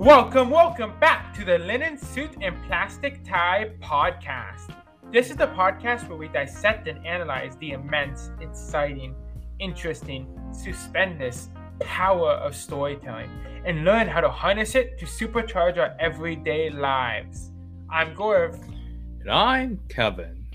Welcome, welcome back to the Linen Suit and Plastic Tie podcast. This is the podcast where we dissect and analyze the immense, exciting, interesting, stupendous power of storytelling and learn how to harness it to supercharge our everyday lives. I'm Gaurav. And I'm Kevin.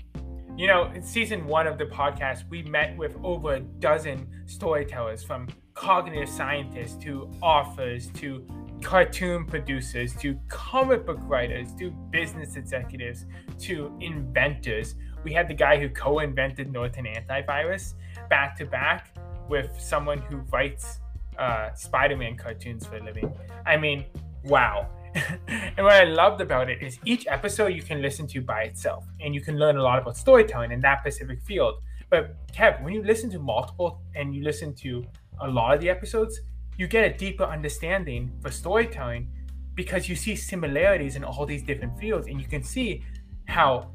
You know, in season one of the podcast, we met with over a dozen storytellers from cognitive scientists to authors to cartoon producers to comic book writers to business executives to inventors. We had the guy who co invented Norton Antivirus back to back with someone who writes uh, Spider Man cartoons for a living. I mean, wow. and what I loved about it is each episode you can listen to by itself and you can learn a lot about storytelling in that specific field. But Kev, when you listen to multiple and you listen to a lot of the episodes, you get a deeper understanding for storytelling because you see similarities in all these different fields and you can see how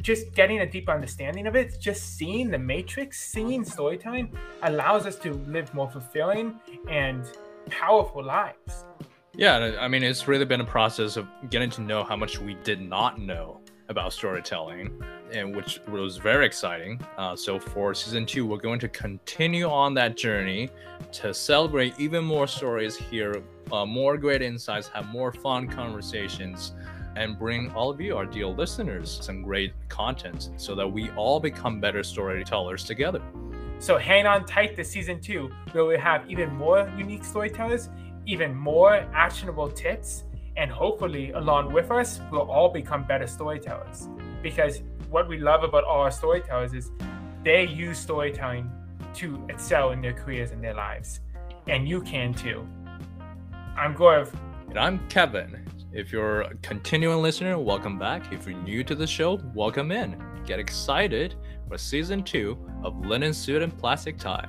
just getting a deeper understanding of it, just seeing the matrix, seeing storytelling allows us to live more fulfilling and powerful lives. Yeah, I mean, it's really been a process of getting to know how much we did not know about storytelling, and which was very exciting. Uh, so for season two, we're going to continue on that journey to celebrate even more stories, hear uh, more great insights, have more fun conversations, and bring all of you, our dear listeners, some great content so that we all become better storytellers together. So hang on tight to season two, where we have even more unique storytellers, even more actionable tips, and hopefully, along with us, we'll all become better storytellers. Because what we love about all our storytellers is they use storytelling to excel in their careers and their lives. And you can too. I'm Gaurav. And I'm Kevin. If you're a continuing listener, welcome back. If you're new to the show, welcome in. Get excited for season two of Linen Suit and Plastic Tie.